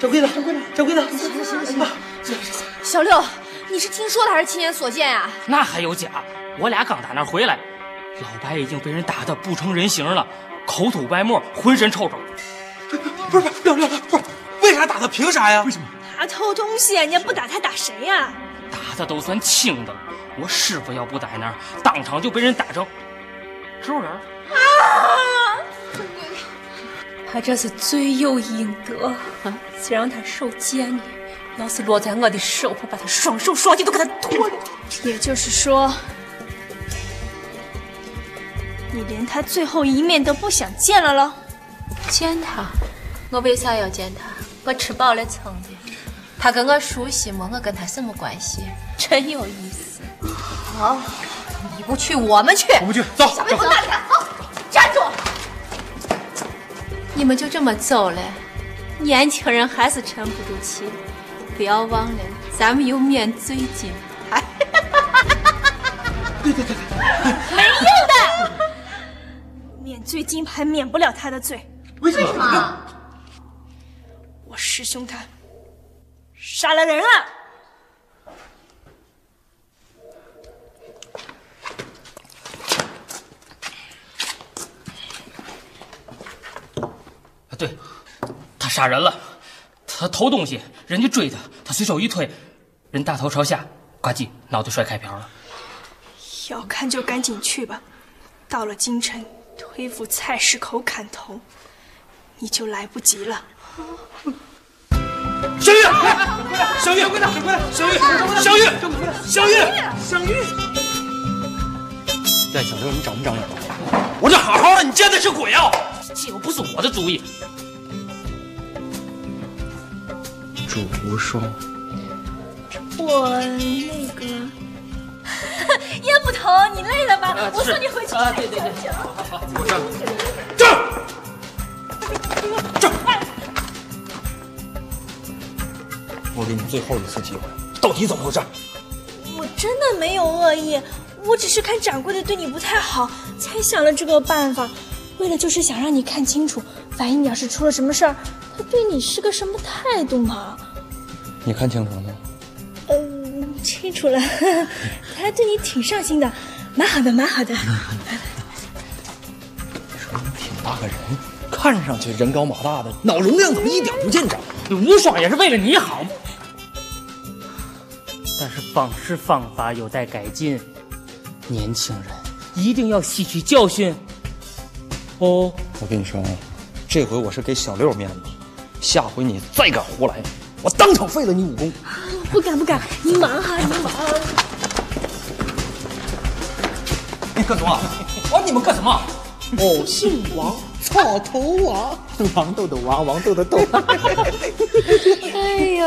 掌柜的，掌柜的，掌柜的，行行行行，小六，你是听说的还是亲眼所见呀？那还有假？我俩刚打那回来，老白已经被人打得不成人形了，口吐白沫，浑身臭臭。不是不是，六六不是，为啥打他？凭啥呀？为什么？他偷东西，人家不打他打谁呀？打的都算轻的了。我师傅要不在那儿，当场就被人打成植物人。啊！他这是罪有应得啊！谁让他手贱呢？要是落在我的手，我把他双手双脚都给他剁了。也就是说，你连他最后一面都不想见了喽？见他？我为啥要见他？我吃饱了撑的。他跟我熟悉吗？我跟他什么关系？真有意思。好，你不去，我们去。我不去，走。小妹不搭理他，走，站住！你们就这么走了？年轻人还是沉不住气。不要忘了，咱们有免罪金牌。对对对对，没用的，免罪金牌免不了他的罪。为什么？我师兄他杀了人啊！对，他杀人了。他偷东西，人家追他，他随手一推，人大头朝下，呱唧，脑袋摔开瓢了。要看就赶紧去吧，到了京城推赴菜市口砍头，你就来不及了。小玉，小玉，小玉，小玉，小玉，小玉，小玉。戴小六，你长不长眼？我这好好的，你见的是鬼啊！这又不是我的主意。主无双，我那个叶捕头，你累了吧？我送你回去。啊，对对对，好好好，我上。站！站！我给你最后一次机会，到底怎么回事？我真的没有恶意，我只是看掌柜的对你不太好，才想了这个办法。为了就是想让你看清楚，万一你要是出了什么事儿，他对你是个什么态度嘛？你看清楚了吗？嗯，清楚了，他对你挺上心的，蛮好的，蛮好的。你说你挺大个人，看上去人高马大的，脑容量怎么一点不见长？吴双也是为了你好，但是方式方法有待改进，年轻人一定要吸取教训。哦，我跟你说啊，这回我是给小六面子，下回你再敢胡来，我当场废了你武功。不 敢不敢，您忙哈，您忙。哎，干什么？哦，你们干什么？我姓王，草头王，王豆豆王，王豆豆豆。哎呀，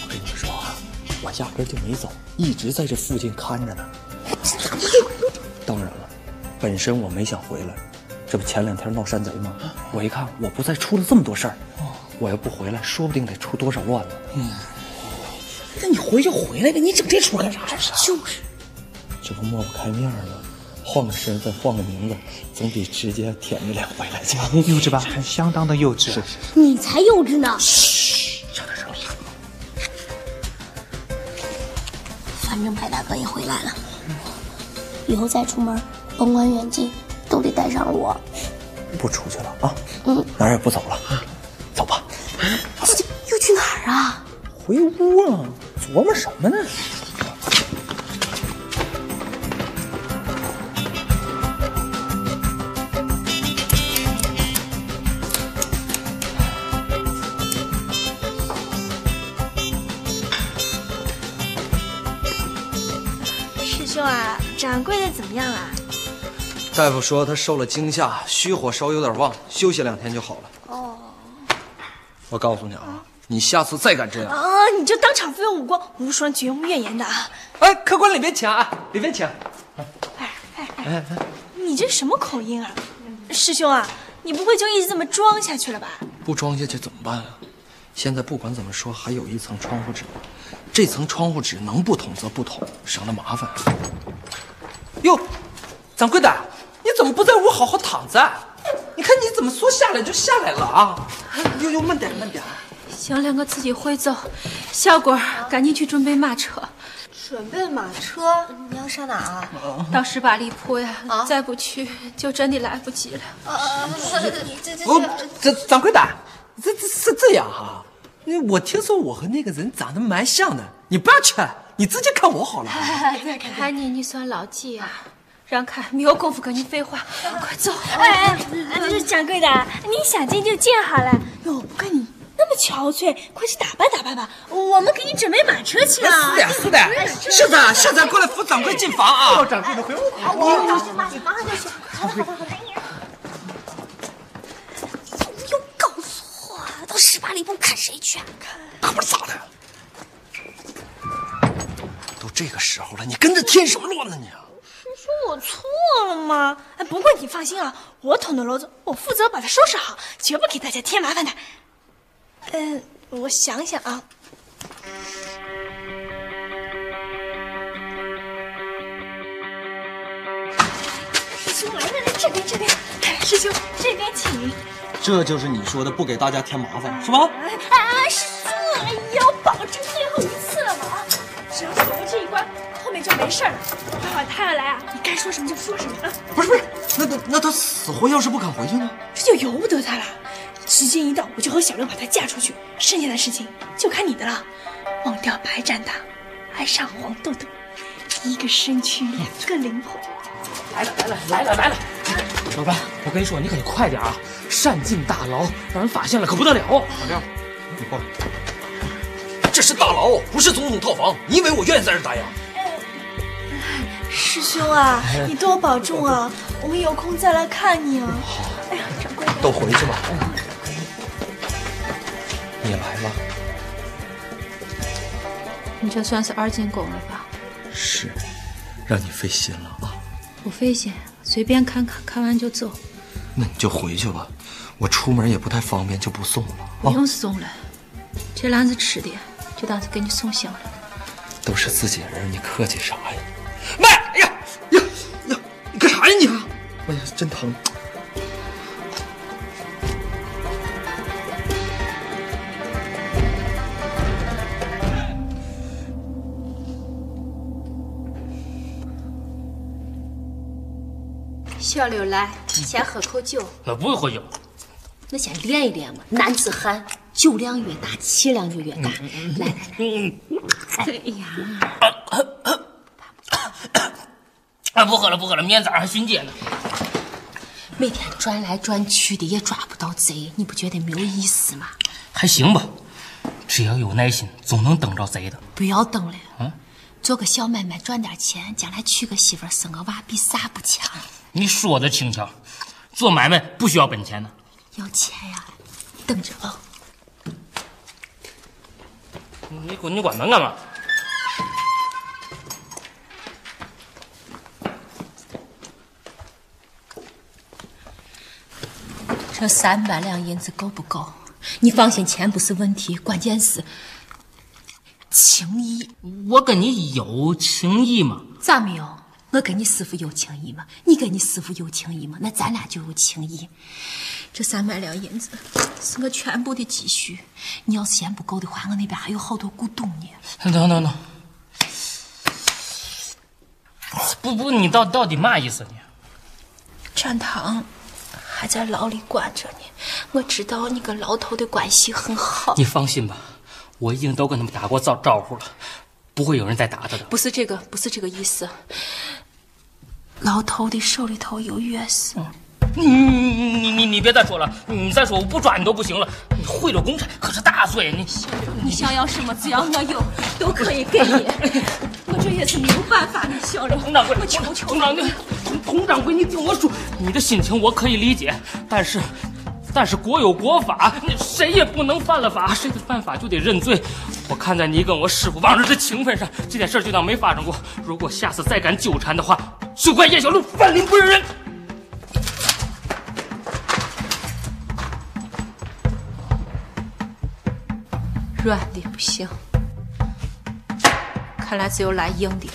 我跟你们说啊，我压根就没走，一直在这附近看着呢。当然了，本身我没想回来，这不前两天闹山贼吗？我一看我不在，出了这么多事儿，我要不回来，说不定得出多少乱子。嗯，那你回就回来呗，你整这出干啥呀？就是，这不抹不开面了，换个身份，换个名字，总比直接舔着脸回来强。幼稚吧？还相当的幼稚。你才幼稚呢。嘘小点声。反正白大哥也回来了，以后再出门，甭管远近，都得带上我。不出去了啊？嗯，哪儿也不走了，走吧。这又去哪儿啊？回屋啊，琢磨什么呢？怎么样了？大夫说他受了惊吓，虚火烧有点旺，休息两天就好了。哦。我告诉你啊，你下次再敢这样，啊，你就当场废我武功，无双绝无怨言的啊！哎，客官里边请啊，里边请。哎哎哎你这什么口音啊？师兄啊，你不会就一直这么装下去了吧？不装下去怎么办啊？现在不管怎么说，还有一层窗户纸，这层窗户纸能不捅则不捅，省得麻烦。哟，掌柜的，你怎么不在屋好好躺着？你你看你怎么说下来就下来了啊？哟哟慢点慢点。行两个自己会走。小桂，赶紧去准备马车。准备马车？你要上哪啊？到十八里铺呀！再不去就真的来不及了。这这哦，这掌柜的，这这是这样哈。我听说我和那个人长得蛮像的，你不要去，你自己看我好了。看你，你算老几啊？让开，没有功夫跟你废话，快走！哎哎，这掌柜的，你想见就见好了。哟，不跟你那么憔悴，快去打扮打扮吧，我们给你准备马车去了。是的，是的。校长，校长过来扶掌柜进房啊！掌柜的回屋。我去马马上就去。好了好了好了。又告诉我，到十八里铺看谁去？可不是咋的？都这个时候了，你跟着添什么乱呢你？说我错了吗？哎，不过你放心啊，我捅的篓子，我负责把它收拾好，绝不给大家添麻烦的。嗯，我想想啊。师兄来来来，这边这边，师兄这边请。这就是你说的不给大家添麻烦，是吧？哎哎，师兄，哎呀，我保证最后一次就没事了。待会儿他要来啊，你该说什么就说什么啊。不是不是，那那那他死活要是不肯回去呢？这就由不得他了。时间一到，我就和小六把他嫁出去，剩下的事情就看你的了。忘掉白展堂，爱上黄豆豆，一个身躯两个灵魂。来了来了来了来了！老关，我跟你说，你可得快点啊！擅进大牢，让人发现了可不得了。小六，你过来。这是大牢，不是总统套房。你以为我愿意在这待呀？师兄啊，你多保重啊！我们有空再来看你啊。好，哎呀，掌柜的，都回去吧。你来了。你这算是二进宫了吧？是，让你费心了啊。不费心，随便看看，看完就走。那你就回去吧，我出门也不太方便，就不送了。不用送了，这篮子吃的就当是给你送行了。都是自己人，你客气啥呀？妈哎呀呀呀！你干啥呀你？哎呀，真疼！小刘来，先喝口酒。那不会喝酒，那先练一练嘛。男子汉，酒量越大，气量就越大。来来来，哎呀，啊，不喝了不喝了，明天早上还巡街呢。每天转来转去的也抓不到贼，你不觉得没有意思吗？还行吧，只要有耐心，总能等着贼的。不要等了，嗯，做个小买卖赚点钱，将来娶个媳妇生个娃，比啥不强？你说的轻巧，做买卖不需要本钱呢。要钱呀，等着啊！你关你关门干嘛？这三百两银子够不够？你放心，钱不是问题，关键是情谊。我跟你有情谊吗？咋没有？我跟你师傅有情谊吗？你跟你师傅有情谊吗？那咱俩就有情谊。这三百两银子是我全部的积蓄，你要是嫌不够的话，我那边还有好多古董呢。等等等，不不，你到到底嘛意思呢？展堂还在牢里关着呢，我知道你跟牢头的关系很好。你放心吧，我已经都跟他们打过招招呼了，不会有人再打他的。不是这个，不是这个意思。牢头的手里头有钥匙。你你你你你别再说了，你再说我不抓你都不行了。你贿赂公差可是大罪，你你想要什么，只要我有，都可以给你。我这也是没有办法的，小刘。佟掌柜，我求求佟掌柜，佟掌柜，你听我说，你的心情我可以理解，但是。但是国有国法，你谁也不能犯了法，谁犯法就得认罪。我看在你跟我师傅往日的情分上，这件事就当没发生过。如果下次再敢纠缠的话，就怪叶小璐翻脸不认人。软的不行，看来只有来硬的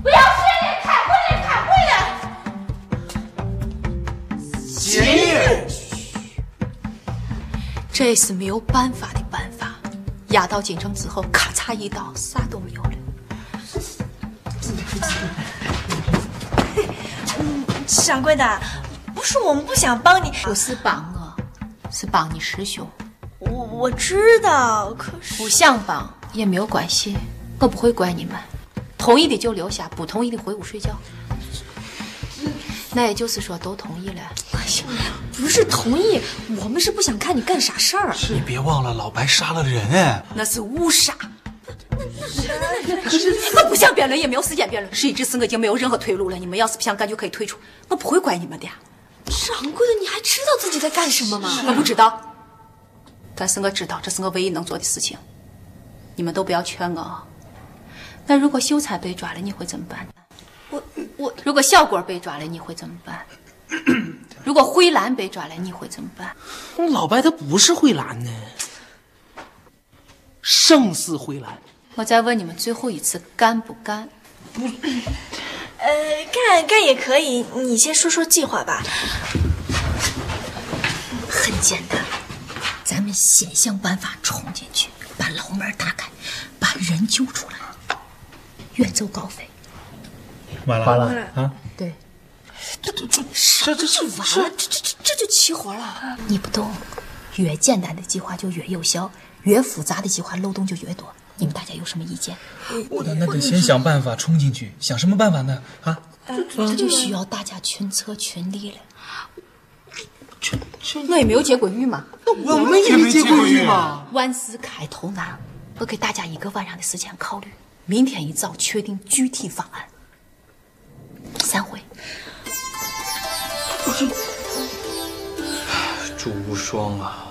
不要睡了开会了。开会了行这是没有办法的办法压到京城之后咔嚓一刀啥都没有了。掌柜的不是我们不想帮你。不是帮我是帮你师兄。我我知道，可是不想帮也没有关系，我不会怪你们。同意的就留下，不同意的回屋睡觉。那也就是说，都同意了。哎呀，不是同意，我们是不想看你干傻事儿。你别忘了，老白杀了人哎。那是误杀。我不想辩论，也没有时间辩论。事已至此，我已经没有任何退路了。你们要是不想干，就可以退出，我不会怪你们的。掌柜的，你还知道自己在干什么吗？我不知道，但是我知道这是我唯一能做的事情。你们都不要劝我。那如果秀才被抓了，你会怎么办？我我如果小郭被抓了，你会怎么办？如果慧兰被抓了，你会怎么办？老白他不是慧兰呢，胜似慧兰。我再问你们最后一次，干不干？不呃，干干也可以。你先说说计划吧。很简单，咱们先想办法冲进去，把牢门打开，把人救出来，远走高飞。完了完了啊！对，这这这这这这完了，这这这这就齐活了。你不懂，越简单的计划就越有效，越复杂的计划漏洞就越多。你们大家有什么意见？那那得先想办法冲进去，想什么办法呢？啊？这就需要大家群策群力了。我也没有结过狱嘛。我们也没结过狱嘛。万事开头难，我给大家一个晚上的时间考虑，明天一早确定具体方案。散会。祝无双啊，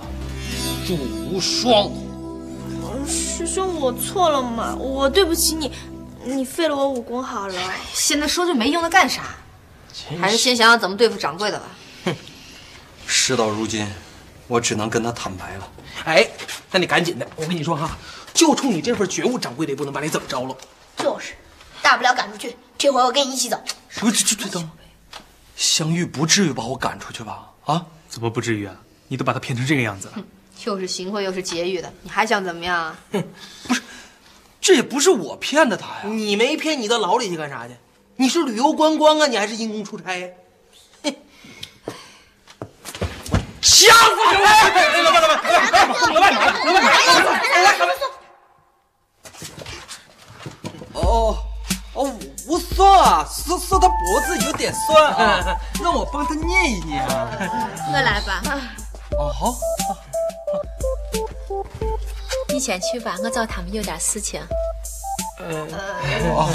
祝无双！师兄，我错了嘛，我对不起你，你废了我武功好了。现在说这没用的干啥？还是先想想怎么对付掌柜的吧。哼，事到如今，我只能跟他坦白了。哎，那你赶紧的，我跟你说哈，就冲你这份觉悟，掌柜的也不能把你怎么着了。就是，大不了赶出去。这回我跟你一起走。这这这等，香玉不至于把我赶出去吧？啊？怎么不至于啊？你都把他骗成这个样子了。又是行贿又是劫狱的，你还想怎么样啊？哼，不是，这也不是我骗的他呀。你没骗，你到牢里去干啥去？你是旅游观光啊？你还是因公出差呀？哼！我掐死你！老板，老板，老板，老板，老板，老板，哦哦，无酸啊，是是他脖子有点酸啊，让我帮他捏一捏啊。我来吧。哦好。你先去吧，我找他们有点事情。呃，好，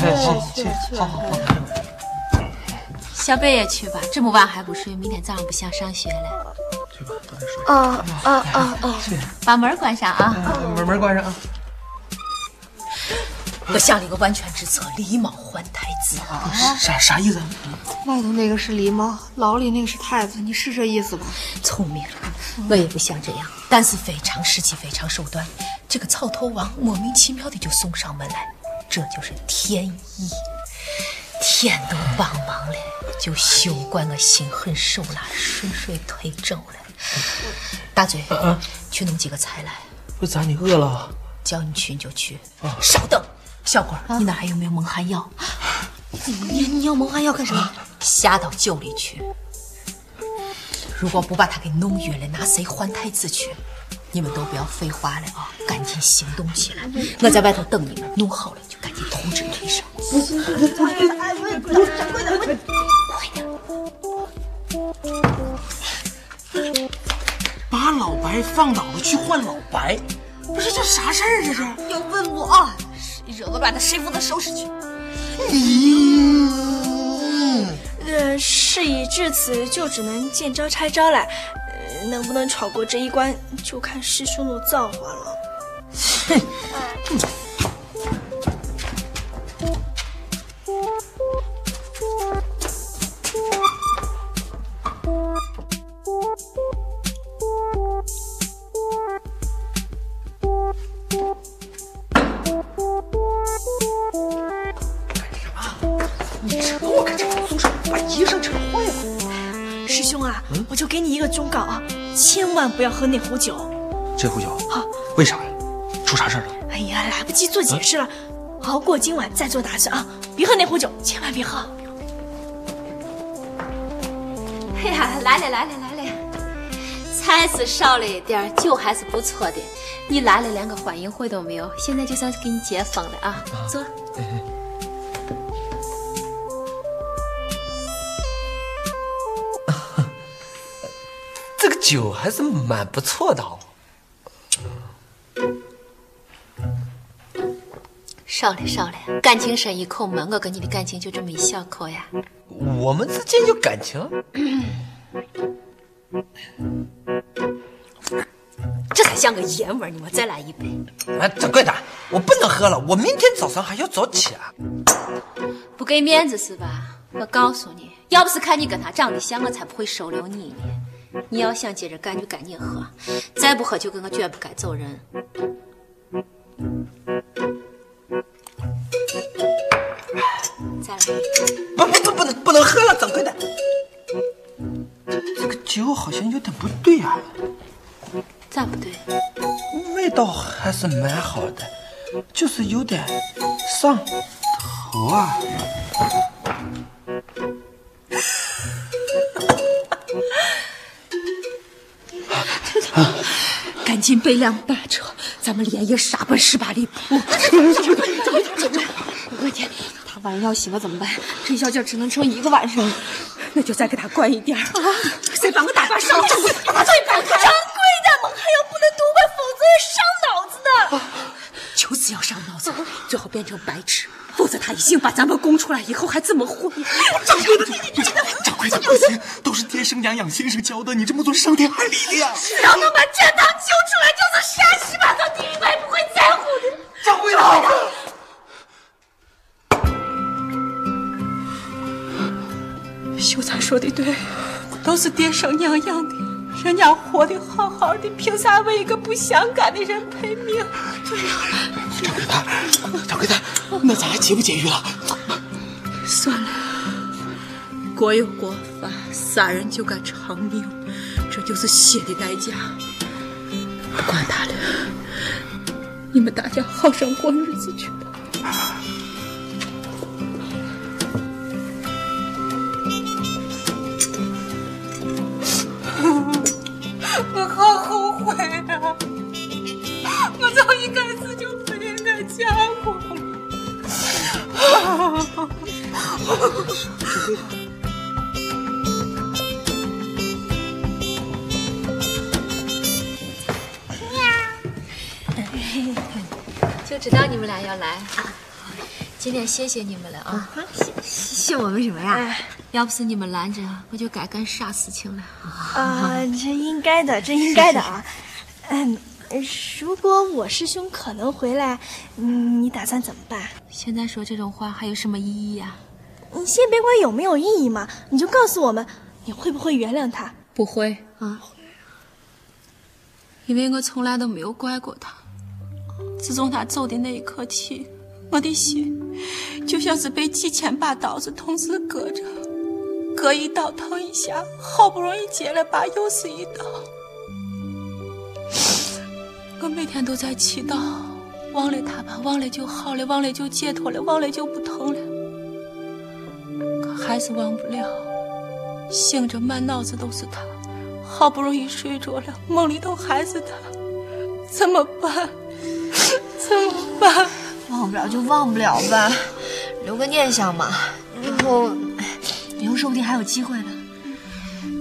去去，好好好。小北也去吧，这么晚还不睡，明天早上不想上学了。去吧，早点睡。啊啊啊啊！把门关上啊！门门关上啊！我想了一个万全之策，狸猫换太子。啥啥意思？外头那个是狸猫，牢里那个是太子，你是这意思吧？聪明，我也不想这样，但是非常时期，非常手段。这个草头王莫名其妙的就送上门来，这就是天意，天都帮忙了，就休怪我心狠手辣，顺水推舟了。大嘴，去弄几个菜来。不咋，你饿了？叫你去你就去。稍等。小郭，你那还有没有蒙汗药？你你要蒙汗药干什么？下到酒里去。如果不把他给弄晕了，拿谁换太子去？你们都不要废话了啊，赶紧行动起来！我在外头等你们，弄好了就赶紧通知医生。快点！把老白放倒了去换老白，不是这啥事儿？这是要问我？谁惹的乱的，谁负责收拾去？呃，事已至此，就只能见招拆招了。呃，能不能闯过这一关，就看师兄的造化了。哼！喝那壶酒。这壶酒，好，为啥呀？出啥事了？哎呀，来不及做解释了，熬过今晚再做打算啊！别喝那壶酒，千万别喝。哎呀，来了来了来了，菜是少了一点，酒还是不错的。你来了连个欢迎会都没有，现在就算是给你接风了啊！坐。这个酒还是蛮不错的哦。少了少了，感情深一口闷，我跟你的感情就这么一小口呀。我们之间有感情？这才像个爷们儿，你们再来一杯。哎，掌柜的，我不能喝了，我明天早上还要早起啊。不给面子是吧？我告诉你，要不是看你跟他长得像，我才不会收留你呢。你要想接着干，就赶紧喝，再不喝就跟我卷铺盖走人。再来，不不不，不能不能喝了，掌柜的。这个酒好像有点不对啊。咋不对？味道还是蛮好的，就是有点上头啊。赶紧备辆大车，咱们连夜杀奔十八里铺。我天，他晚上要醒了怎么办？这小劲只能撑一个晚上。那就再给他灌一点啊！再把我打把烧。掌柜的，掌柜的，还要不能多灌，否则要伤脑子的。就是要伤脑子，最好变成白痴，否则他一醒把咱们供出来以后还怎么活？掌柜的，掌柜的不行，都是爹生养养先生教的，你这么做伤天害理的呀！只要能把建堂救出来，就算杀十八层地狱，我也不会在乎的。掌柜的。秀才说的对，都是爹生娘养的，人家活得好好的，凭啥为一个不相干的人赔命？对呀，掌柜的，掌柜的，那咱还结不节约了？算了，国有国法，杀人就该偿命，这就是血的代价。不管他了，你们大家好生过日子去吧。我好后悔啊！我早一开始就不应该嫁过。就知道你们俩要来，今天谢谢你们了啊！谢谢我们什么呀？要不是你们拦着，我就该干啥事情了。啊，这应该的，这应该的啊。嗯，如果我师兄可能回来，嗯，你打算怎么办？现在说这种话还有什么意义呀？你先别管有没有意义嘛，你就告诉我们，你会不会原谅他？不会啊，因为我从来都没有怪过他。自从他走的那一刻起，我的心就像是被几千把刀子同时割着，割一刀疼一下，好不容易结了疤，又是一刀。我每天都在祈祷，忘了他吧，忘了就好了，忘了就解脱了，忘了就不疼了。可还是忘不了，醒着满脑子都是他，好不容易睡着了，梦里头还是他，怎么办？怎么办？忘不了就忘不了吧，留个念想嘛。以后，以后说不定还有机会呢。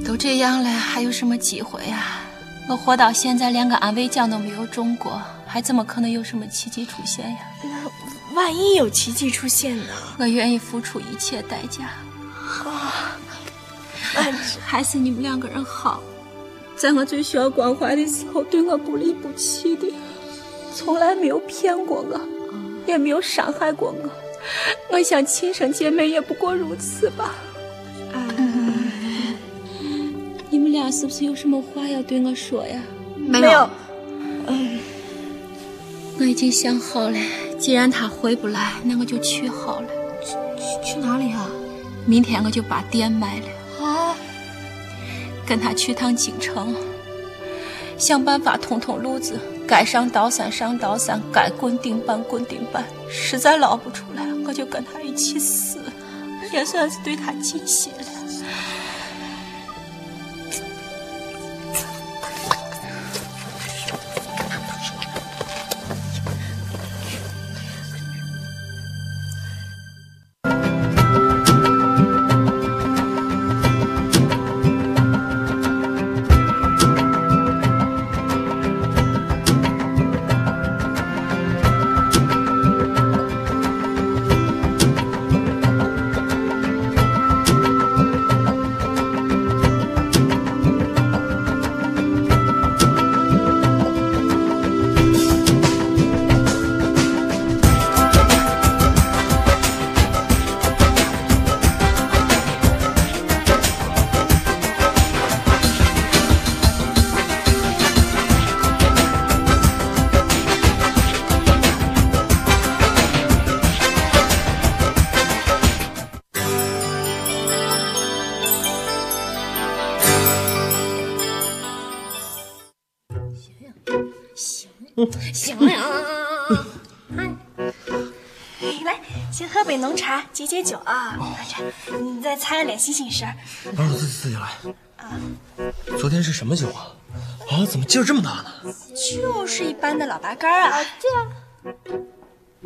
都这样了，还有什么机会呀？我活到现在，连个安慰奖都没有中过，还怎么可能有什么奇迹出现呀？那万一有奇迹出现呢？我愿意付出一切代价。啊，还是你们两个人好，在我最需要关怀的时候，对我不离不弃的。从来没有骗过我，也没有伤害过我。我想亲生姐妹也不过如此吧。嗯，你们俩是不是有什么话要对我说呀？没有。嗯，我已经想好了，既然他回不来，那我就去好了。去去哪里啊？明天我就把店卖了。啊！跟他去趟京城。想办法通通路子，该上刀山上刀山，该滚钉板滚钉板。实在捞不出来，我就跟他一起死，也算是对他尽心了。行了，来，先喝杯浓茶解解酒啊。这，你再擦个脸醒醒神。老师自己自己来。啊，昨天是什么酒啊？啊，怎么劲儿这么大呢？就是一般的老八干啊。对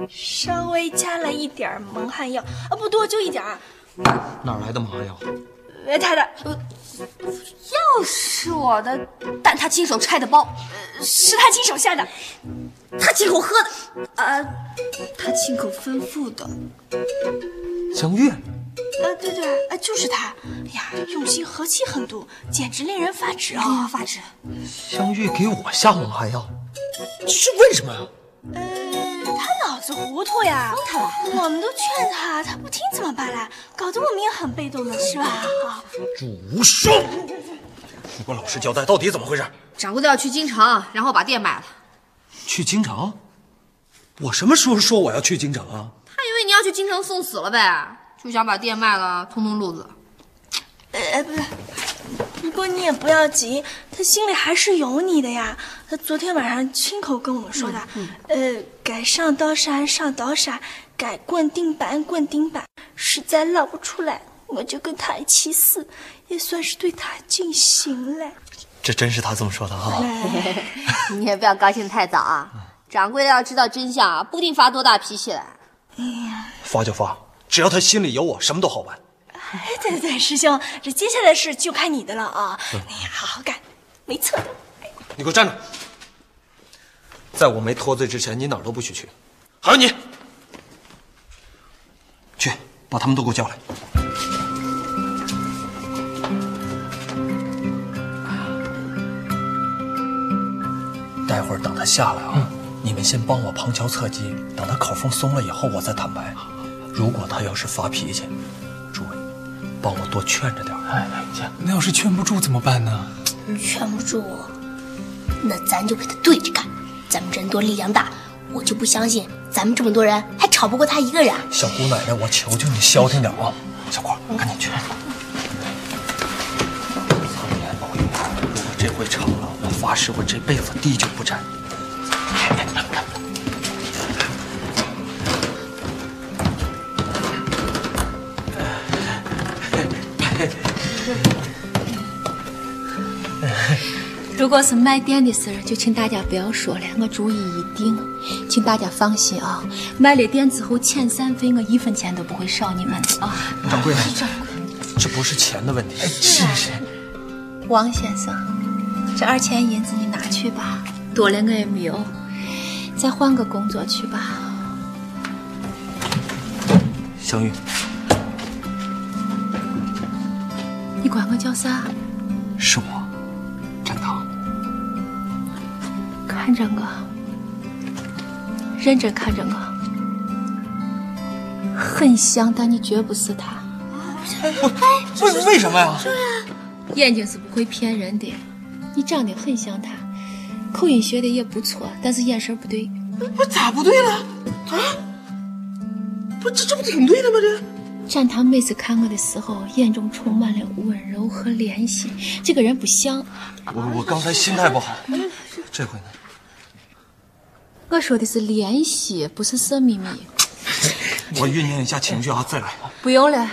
啊，稍微加了一点蒙汗药啊，不多，就一点儿。哪来的蒙汗药？他的。药是我的，但他亲手拆的包，是他亲手下的，他亲口喝的，呃，他亲口吩咐的。香玉，呃，对对，呃，就是他。哎呀，用心何其狠毒，简直令人发指啊！发指。香玉给我下蒙汗药，这是为什么呀？呃，他脑子糊涂呀，他了。我们都劝他，他不听怎么办啦？搞得我们也很被动呢是吧？啊，胡说！你给我老实交代，到底怎么回事？掌柜的要去京城，然后把店卖了。去京城？我什么时候说我要去京城啊？他以为你要去京城送死了呗，就想把店卖了，通通路子。哎哎，不是。不过你也不要急，他心里还是有你的呀。他昨天晚上亲口跟我们说的，呃，该上刀山上刀山，该滚钉板滚钉板。实在捞不出来，我就跟他一起死，也算是对他尽心了。这真是他这么说的啊！你也不要高兴太早啊。掌柜的要知道真相啊，不定发多大脾气来。哎呀，发就发，只要他心里有我，什么都好办。哎，对对对，师兄，这接下来的事就看你的了啊！哎呀，好好干，没错。你给我站住！在我没脱罪之前，你哪儿都不许去。还有你，去把他们都给我叫来。待会儿等他下来啊，你们先帮我旁敲侧击，等他口风松了以后，我再坦白。如果他要是发脾气。帮我多劝着点哎，那要是劝不住怎么办呢？劝不住，那咱就给他对着干。咱们人多力量大，我就不相信咱们这么多人还吵不过他一个人。小姑奶奶，我求求你消停点啊！小郭，赶紧去。苍天保佑！如果这回成了，我发誓我这辈子滴酒不沾。如果是卖店的事儿，就请大家不要说了，我主意已定。请大家放心啊，卖了店之后，遣散费我一分钱都不会少你们的啊。掌柜的，掌柜这不是钱的问题，是是。王先生，这二千银子你拿去吧，多了我也没有，再换个工作去吧。小玉，你管我叫啥？是我。看着我，认真看着我，很像，但你绝不是他。为为什么呀？眼睛是不会骗人的，你长得很像他，口音学的也不错，但是眼神不对。不咋不对了？啊？不，这这不挺对的吗？这展堂每次看我的时候，眼中充满了温柔和怜惜。这个人不像。我我刚才心态不好，这回呢？我说的是联系，不是色眯眯。我酝酿一下情绪啊，再来。不用了，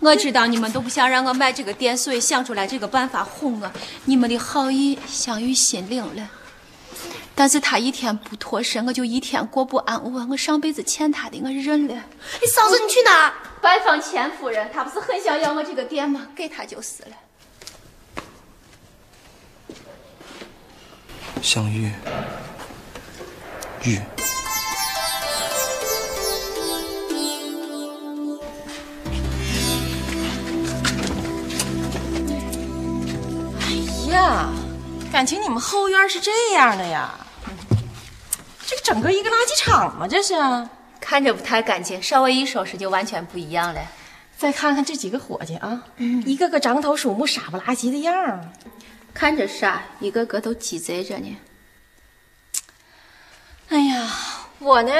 我知道你们都不想让我买这个店，所以想出来这个办法哄我。你们的好意，香玉心领了。但是他一天不脱身，我就一天过不安稳。我上辈子欠他的，我认了。你，嫂子，你去哪？拜访钱夫人，她不是很想要我这个店吗？给她就是了。香玉，玉。哎呀，感情你们后院是这样的呀？这整个一个垃圾场吗？这是？看着不太干净，稍微一收拾就完全不一样了。再看看这几个伙计啊，一个个獐头鼠目、傻不拉几的样儿，看着傻，一个个都鸡贼着呢。哎呀，我呢，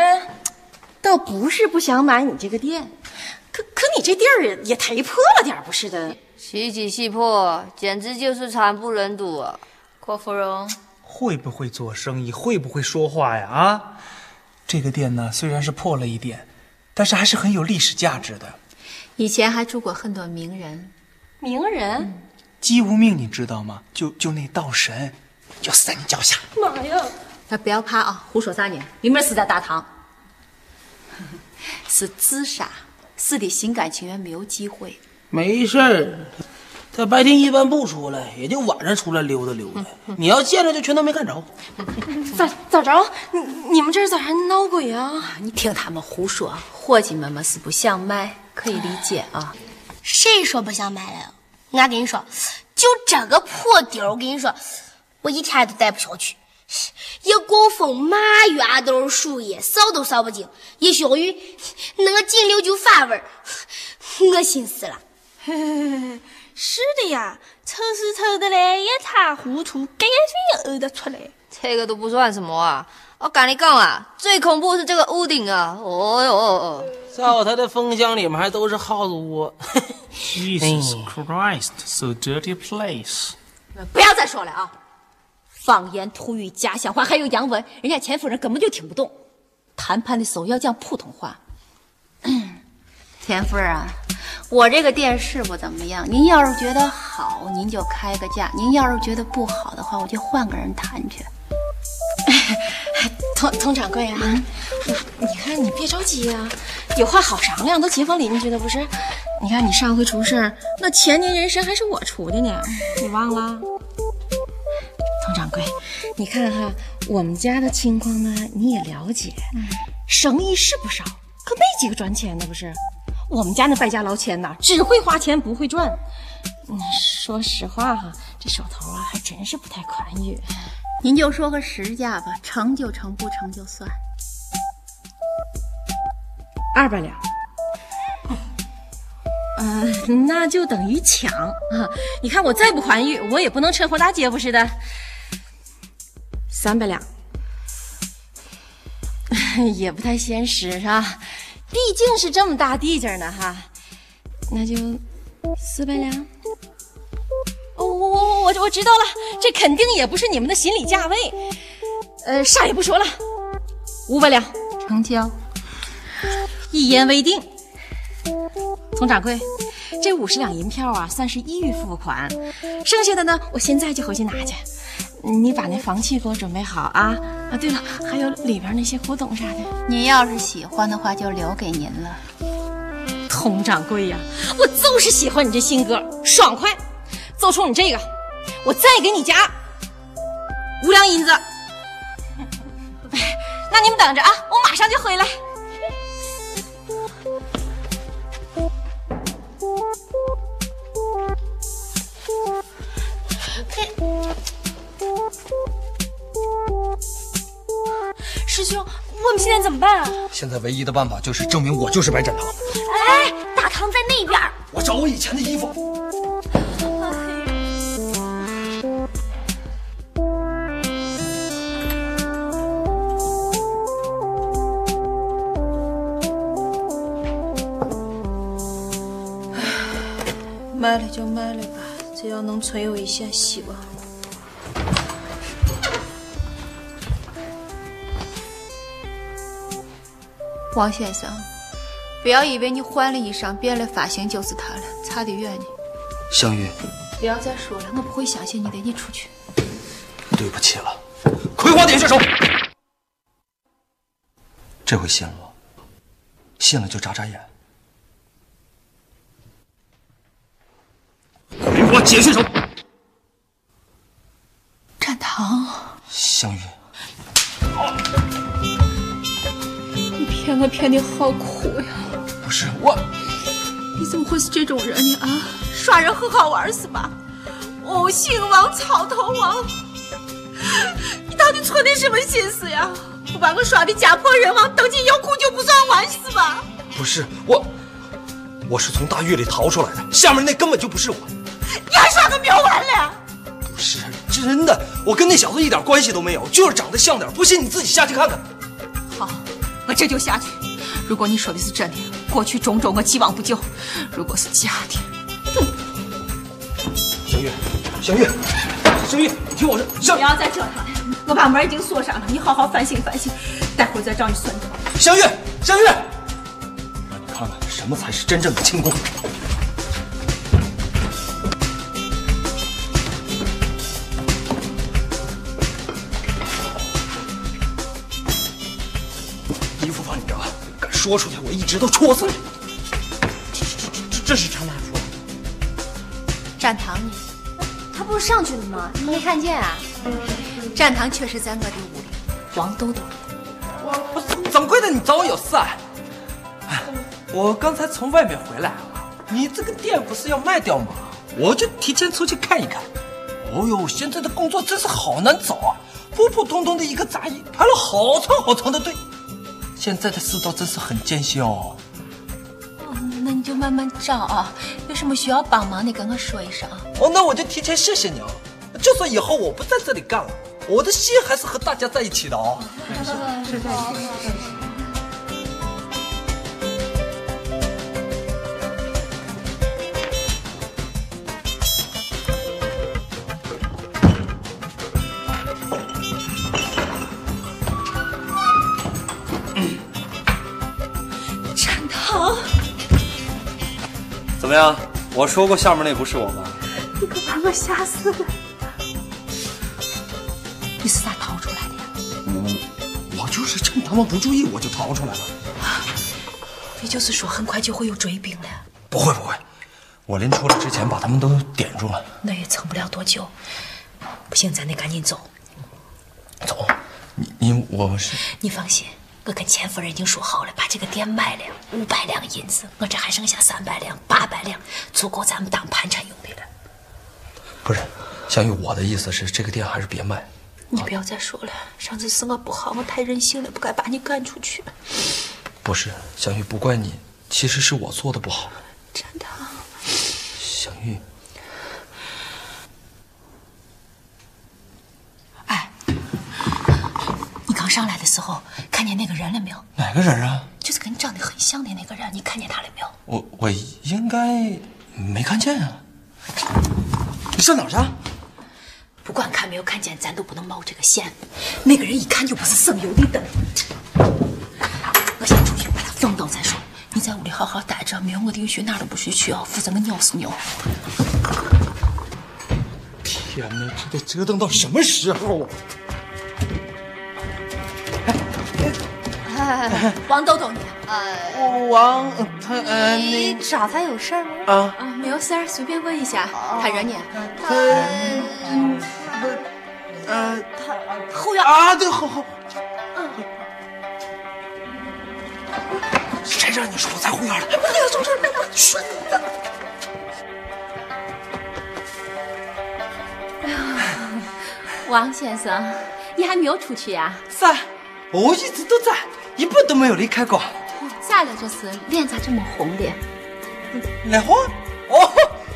倒不是不想买你这个店，可可你这地儿也也忒破了点，不是的？稀奇细破，简直就是惨不忍睹啊！郭芙蓉，会不会做生意？会不会说话呀？啊，这个店呢，虽然是破了一点，但是还是很有历史价值的。以前还住过很多名人，名人，姬无命你知道吗？就就那道神，就死在你脚下。妈呀！他不要怕啊，胡说啥呢？明明是在大堂，是自杀，死的心甘情愿，没有机会。没事儿，他白天一般不出来，也就晚上出来溜达溜达。你要见着，就全都没看着。咋咋着？你你们这是咋还闹鬼啊？你听他们胡说，伙计们嘛是不想卖，可以理解啊。谁说不想卖了？俺跟你说，就这个破地儿，我跟你说，我一天都待不下去。一刮风，满院都是树叶，扫都扫不净；一下雨，那个井流就发味儿，恶心死了。是的呀，臭是臭的嘞，一塌糊涂，干脆也呕得出来。这个都不算什么啊！我跟你讲啊，最恐怖是这个屋顶啊！哦哟哦哦，灶台的风箱里面还都是耗子窝。Jesus Christ, so dirty a place！不要再说了啊！方言、土语、家乡话还有洋文，人家钱夫人根本就听不懂。谈判的时候要讲普通话。钱夫人啊，我这个店是不怎么样，您要是觉得好，您就开个价；您要是觉得不好的话，我就换个人谈去。佟佟掌柜啊，你看你别着急啊，有话好商量，都街坊邻居的不是？你看你上回出事儿，那前年人参还是我出的呢，你忘了？佟掌柜，你看哈，我们家的情况呢，你也了解，生意是不少，可没几个赚钱的，不是？我们家那败家老千呐，只会花钱不会赚。嗯，说实话哈，这手头啊还真是不太宽裕。您就说个实价吧，成就成，不成就算。二百两。嗯、那就等于抢啊！你看我再不宽裕，我也不能趁火打劫，不是的。三百两，也不太现实是吧？毕竟是这么大地界呢哈，那就四百两。哦，我我我我我知道了，这肯定也不是你们的心理价位。呃，啥也不说了，五百两成交，一言为定。佟掌柜，这五十两银票啊，算是一预付款，剩下的呢，我现在就回去拿去。你把那房契给我准备好啊！啊，对了，还有里边那些古董啥的。您要是喜欢的话，就留给您了。佟掌柜呀，我就是喜欢你这性格，爽快。奏出你这个，我再给你加五两银子。那你们等着啊，我马上就回来。师兄，我们现在怎么办啊？现在唯一的办法就是证明我就是白展堂。哎，大堂在那边。我找我以前的衣服。卖了就卖了吧，只要能存有一线希望。王先生，不要以为你换了衣裳、变了发型就是他了，差得远呢。香玉，不要再说了，我不会相信你的，你出去。对不起了，葵花点穴手。这回信了，信了就眨眨眼。葵花解穴手。战堂，香玉，骗我骗的好苦呀！不是我，你怎么会是这种人呢？啊，耍人很好玩是吧？欧姓王，草头王，你到底存的什么心思呀？不把我耍的家破人亡、登进药库就不算完是吧？不是我，我是从大狱里逃出来的，下面那根本就不是我。你还耍个苗完了？不是真的，我跟那小子一点关系都没有，就是长得像点。不信你自己下去看看。好，我这就下去。如果你说的是真的，过去种种我既往不咎；如果是假的，哼！小玉，小玉，小玉，你听我说，不要再折腾了。我把门已经锁上了，你好好反省反省，待会儿再找你算账。小玉，小玉，让你看看什么才是真正的轻功。说出去，我一直都戳死你！这这这这是陈大夫，展堂呢？他不是上去了吗？你没看见啊？展堂确实在我的屋里，王豆豆。我我掌柜的，你找我有事啊？我刚才从外面回来，你这个店不是要卖掉吗？我就提前出去看一看。哦呦，现在的工作真是好难找啊！普普通通的一个杂役，排了好长好长的队。现在的世道真是很艰辛哦。哦，那你就慢慢找啊，有什么需要帮忙的跟我说一声。哦，那我就提前谢谢你啊。就算以后我不在这里干了，我的心还是和大家在一起的哦。是是是么样？我说过下面那不是我吗？你可把我吓死了！你是咋逃出来的呀？我我就是趁他们不注意，我就逃出来了。也就是说，很快就会有追兵了。不会不会，我临出来之前把他们都点住了。那也撑不了多久。不行，咱得赶紧走。走？你你我是？你放心，我跟钱夫人已经说好了，把这个店卖了，五百两银子，我这还剩下三百两、八百两，足够咱们当盘缠用的了。不是，香玉，我的意思是，这个店还是别卖。你不要再说了，上次是我不好，我太任性了，不该把你赶出去。不是，香玉，不怪你，其实是我做的不好。真的。香玉。哎，你刚上来的时候看见那个人了没有？哪个人啊？就是跟你长得很像的那个人，你看见他了没有？我我应该没看见啊。你上哪儿去？不管看没有看见，咱都不能冒这个险。那个人一看就不是省油的灯。我先出去把他放倒再说。你在屋里好好待着，没有我的允许哪儿都不许去啊，否则我尿死尿。天哪，这得折腾到什么时候啊？王豆豆，你呃，王他呃，你找他有事儿吗？啊啊，没有事儿，随便问一下。他惹你？他呃他后院啊，对，好好。谁让你说我在后院了？不能从这儿背到去。王先生，你还没有出去呀？是啊，我一直都在，一步都没有离开过。咋了？这是脸咋这么红的？脸红？哦，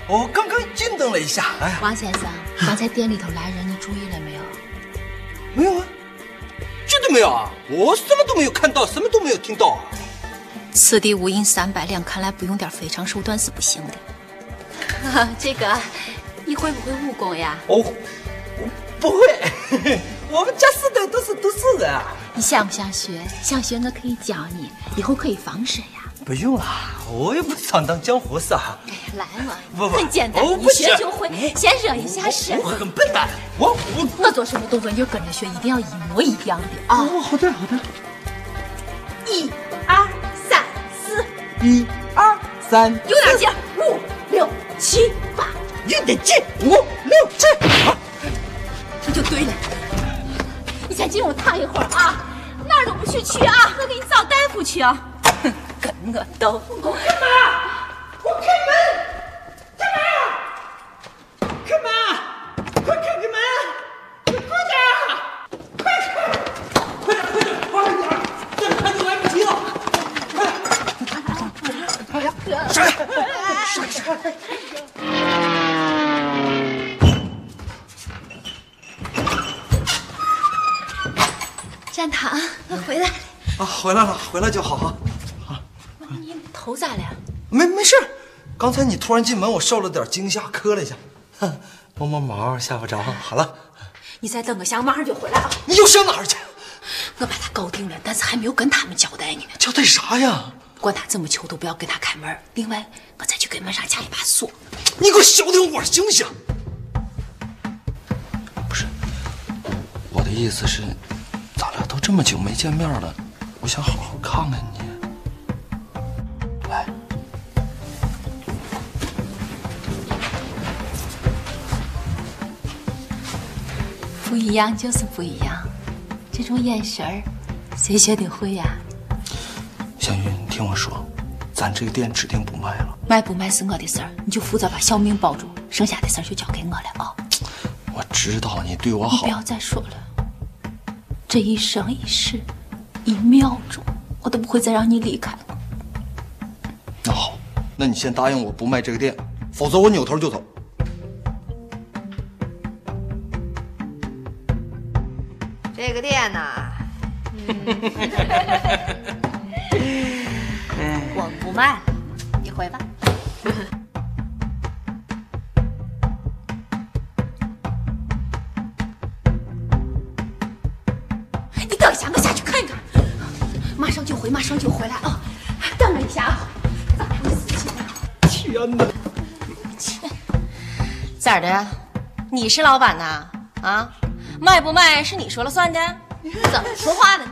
我刚刚运动了一下。哎呀，王先生，刚才店里头来人，你注意了没有？没有啊，绝对没有啊！我什么都没有看到，什么都没有听到啊。此地无银三百两，看来不用点非常手段是不行的。这个，你会不会武功呀？哦，不会，我们家四代都是读书人啊。你想不想学？想学，我可以教你，以后可以防身呀。不用了，我又不想当江湖傻。哎呀。来嘛，不不很简单，一我不学学就会。先热一下身。我很笨蛋，我我我做什么动作你就跟着学，一定要一模一样的啊！哦，好的好的，一、二、三、四，一二三，有点劲，五六七八，有点劲，五六七八，这就对了。你先进屋躺一会儿啊，哪儿都不许去啊！我给你找大夫去啊！哼，跟我斗。我开回来了，回来就好啊。你头咋了？没没事，刚才你突然进门，我受了点惊吓，磕了一下，哼，摸摸毛，吓不着。好了，你再等个下，马上就回来啊！你又上哪儿去？我把他搞定了，但是还没有跟他们交代呢。交代啥呀？管他怎么求，都不要给他开门。另外，我再去给门上加一把锁。你给我消停会儿行不行？不是，我的意思是，咱俩都这么久没见面了，我想好好看看你。来，不一样就是不一样，这种眼神儿，谁学得会呀？小云，你听我说，咱这个店指定不卖了。卖不卖是我的事儿，你就负责把小命保住，剩下的事儿就交给我了啊！我知道你对我好你不，要再说了，这一生一世，一秒钟，我都不会再让你离开了。那好，那你先答应我不卖这个店，否则我扭头就走。这个店呐、我不卖了，你回吧。回，来啊！等我一下啊！咋样的事情啊？天哪！咋的？你是老板呐？啊，卖不卖是你说了算的？怎么说话呢？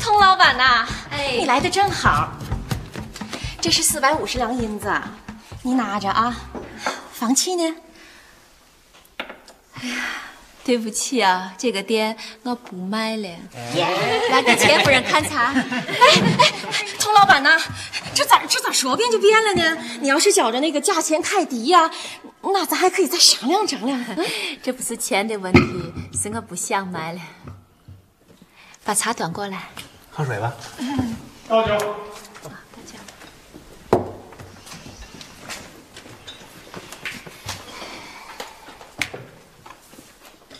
童老板呐，哎你来的正好。这是四百五十两银子，你拿着啊。房契呢？对不起啊，这个店我不卖了。来给钱夫人看茶。哎哎，童老板呐，这咋这咋说变就变了呢？你要是觉着那个价钱太低呀、那咱还可以再商量商量。嗯这不是钱的问题，是我不想卖了。把茶端过来。喝水吧。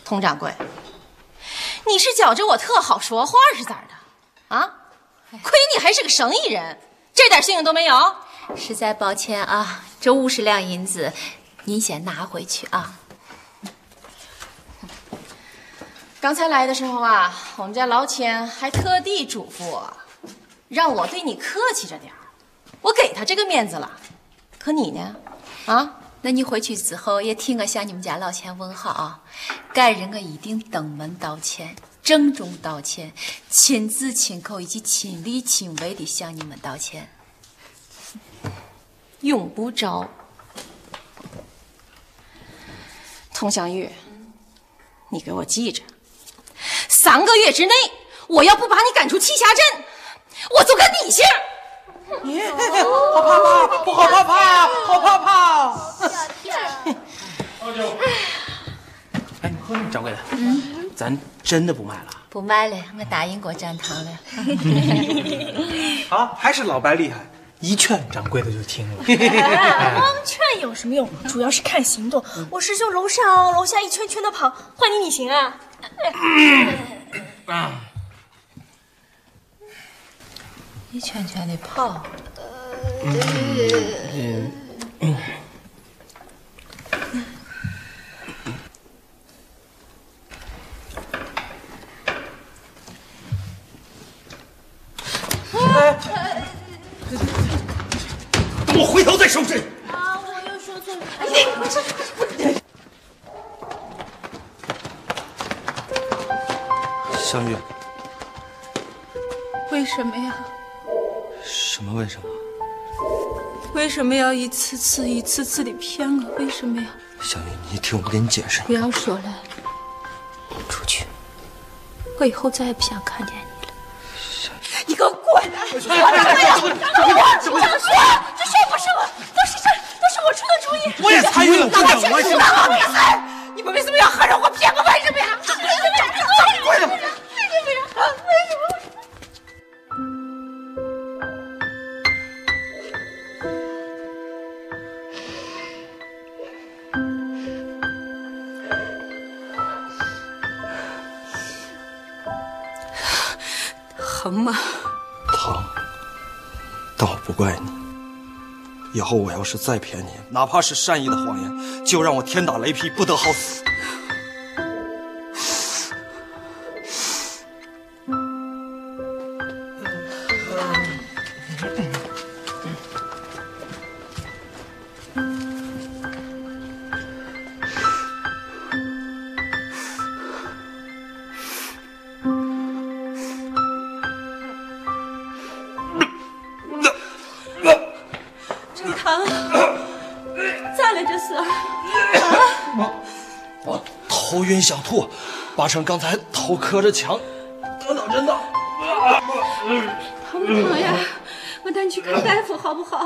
佟掌柜，你是觉着我特好说话是咋的？啊？亏你还是个生意人，这点信用都没有？实在抱歉啊，这五十两银子，您先拿回去啊。刚才来的时候啊，我们家老千还特地嘱咐我，让我对你客气着点儿。我给他这个面子了，可你呢？啊？那你回去之后也替我向你们家老钱问好啊！改日我一定登门道歉，郑重道歉，亲自亲口以及亲力亲为的向你们道歉。永不着。佟湘玉，你给我记着，三个月之内，我要不把你赶出栖霞镇，我就跟你姓。好怕怕，我好怕怕，好怕怕。哎，掌柜的，咱真的不卖了不卖了，我答应过展堂了。啊？还是老白厉害，一劝掌柜的就听了。光劝有什么用？主要是看行动。我师兄楼上楼下一圈圈的跑，换你你行啊？一圈圈的跑，一次次、一次次的骗我？为什么呀？小玉，你听我给你解释。不要说了，出去。我以后再也不想看见你了。你给我滚！我说，这说，这说不是我，都是这，都是我出的主意。我也参与了，这两关系。你们为什么要合着我骗我？疼吗？疼，但我不怪你。以后我要是再骗你，哪怕是善意的谎言，就让我天打雷劈，不得好死。八成刚才头磕着墙，得脑震荡。疼不疼呀？我带你去看大夫好不好？